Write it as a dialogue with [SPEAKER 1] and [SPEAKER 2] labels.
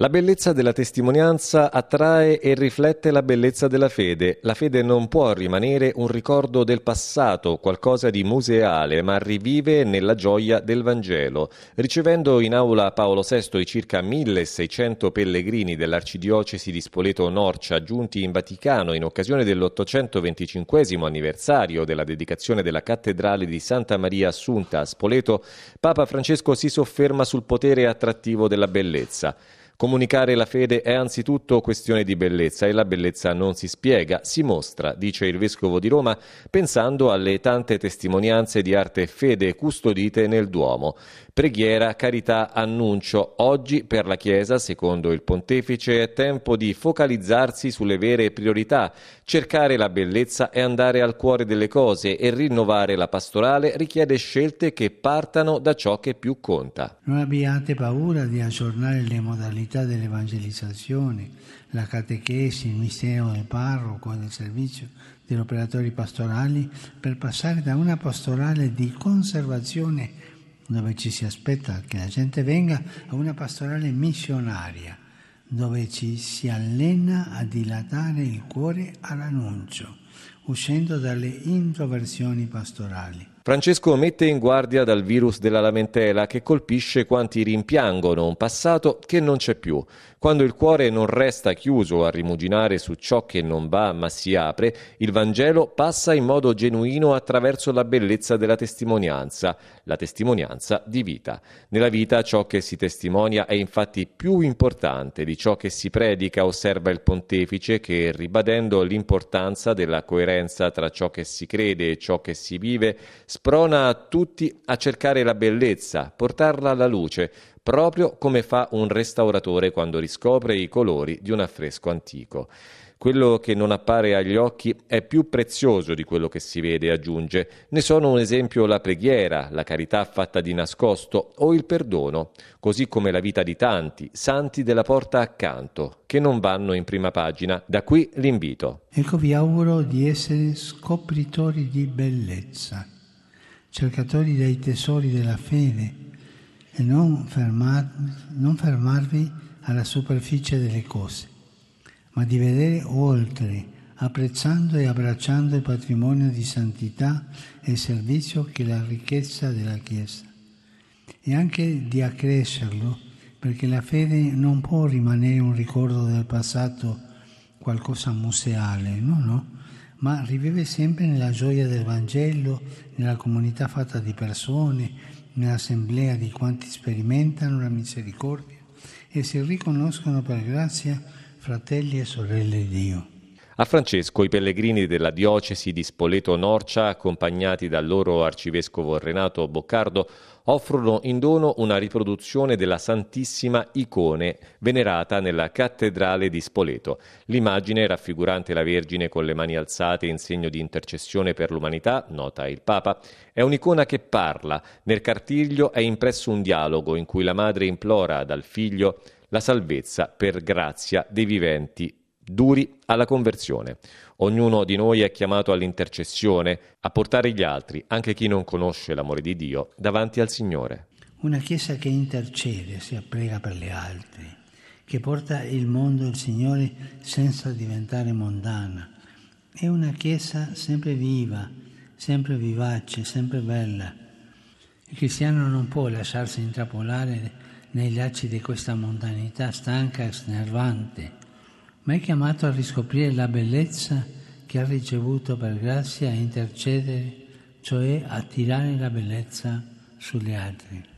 [SPEAKER 1] La bellezza della testimonianza attrae e riflette la bellezza della fede. La fede non può rimanere un ricordo del passato, qualcosa di museale, ma rivive nella gioia del Vangelo. Ricevendo in aula Paolo VI i circa 1600 pellegrini dell'arcidiocesi di Spoleto-Norcia giunti in Vaticano in occasione dell'825 anniversario della dedicazione della cattedrale di Santa Maria Assunta a Spoleto, Papa Francesco si sofferma sul potere attrattivo della bellezza. Comunicare la fede è anzitutto questione di bellezza e la bellezza non si spiega, si mostra, dice il Vescovo di Roma, pensando alle tante testimonianze di arte e fede custodite nel Duomo. Preghiera, carità, annuncio. Oggi per la Chiesa, secondo il Pontefice, è tempo di focalizzarsi sulle vere priorità, cercare la bellezza e andare al cuore delle cose e rinnovare la pastorale richiede scelte che partano da ciò che più conta.
[SPEAKER 2] Non abbiate paura di aggiornare le modalità dell'evangelizzazione, la catechesi, il mistero del parroco e del servizio degli operatori pastorali per passare da una pastorale di conservazione dove ci si aspetta che la gente venga a una pastorale missionaria, dove ci si allena a dilatare il cuore all'annuncio, uscendo dalle introversioni pastorali.
[SPEAKER 1] Francesco mette in guardia dal virus della lamentela che colpisce quanti rimpiangono un passato che non c'è più. Quando il cuore non resta chiuso a rimuginare su ciò che non va ma si apre, il Vangelo passa in modo genuino attraverso la bellezza della testimonianza, la testimonianza di vita. Nella vita ciò che si testimonia è infatti più importante di ciò che si predica, osserva il pontefice che, ribadendo l'importanza della coerenza tra ciò che si crede e ciò che si vive, sprona tutti a cercare la bellezza, portarla alla luce, proprio come fa un restauratore quando riscopre i colori di un affresco antico. Quello che non appare agli occhi è più prezioso di quello che si vede, aggiunge. Ne sono un esempio la preghiera, la carità fatta di nascosto o il perdono, così come la vita di tanti, santi della porta accanto, che non vanno in prima pagina. Da qui l'invito.
[SPEAKER 2] Ecco vi auguro di essere scopritori di bellezza cercatori dei tesori della fede e non, fermar, non fermarvi alla superficie delle cose, ma di vedere oltre, apprezzando e abbracciando il patrimonio di santità e servizio che è la ricchezza della Chiesa, e anche di accrescerlo, perché la fede non può rimanere un ricordo del passato, qualcosa museale, no, no ma rivive sempre nella gioia del Vangelo, nella comunità fatta di persone, nell'assemblea di quanti sperimentano la misericordia e si riconoscono per grazia fratelli e sorelle di Dio.
[SPEAKER 1] A Francesco i pellegrini della diocesi di Spoleto-Norcia, accompagnati dal loro arcivescovo Renato Boccardo, offrono in dono una riproduzione della Santissima Icone venerata nella cattedrale di Spoleto. L'immagine raffigurante la Vergine con le mani alzate in segno di intercessione per l'umanità, nota il Papa, è un'icona che parla. Nel cartiglio è impresso un dialogo in cui la madre implora dal figlio la salvezza per grazia dei viventi duri alla conversione. Ognuno di noi è chiamato all'intercessione, a portare gli altri, anche chi non conosce l'amore di Dio, davanti al Signore.
[SPEAKER 2] Una Chiesa che intercede, si apprega per gli altri, che porta il mondo al Signore senza diventare mondana. È una Chiesa sempre viva, sempre vivace, sempre bella. Il cristiano non può lasciarsi intrappolare nei lacci di questa mondanità stanca e snervante ma è chiamato a riscoprire la bellezza che ha ricevuto per grazia e intercedere, cioè a tirare la bellezza sugli altri.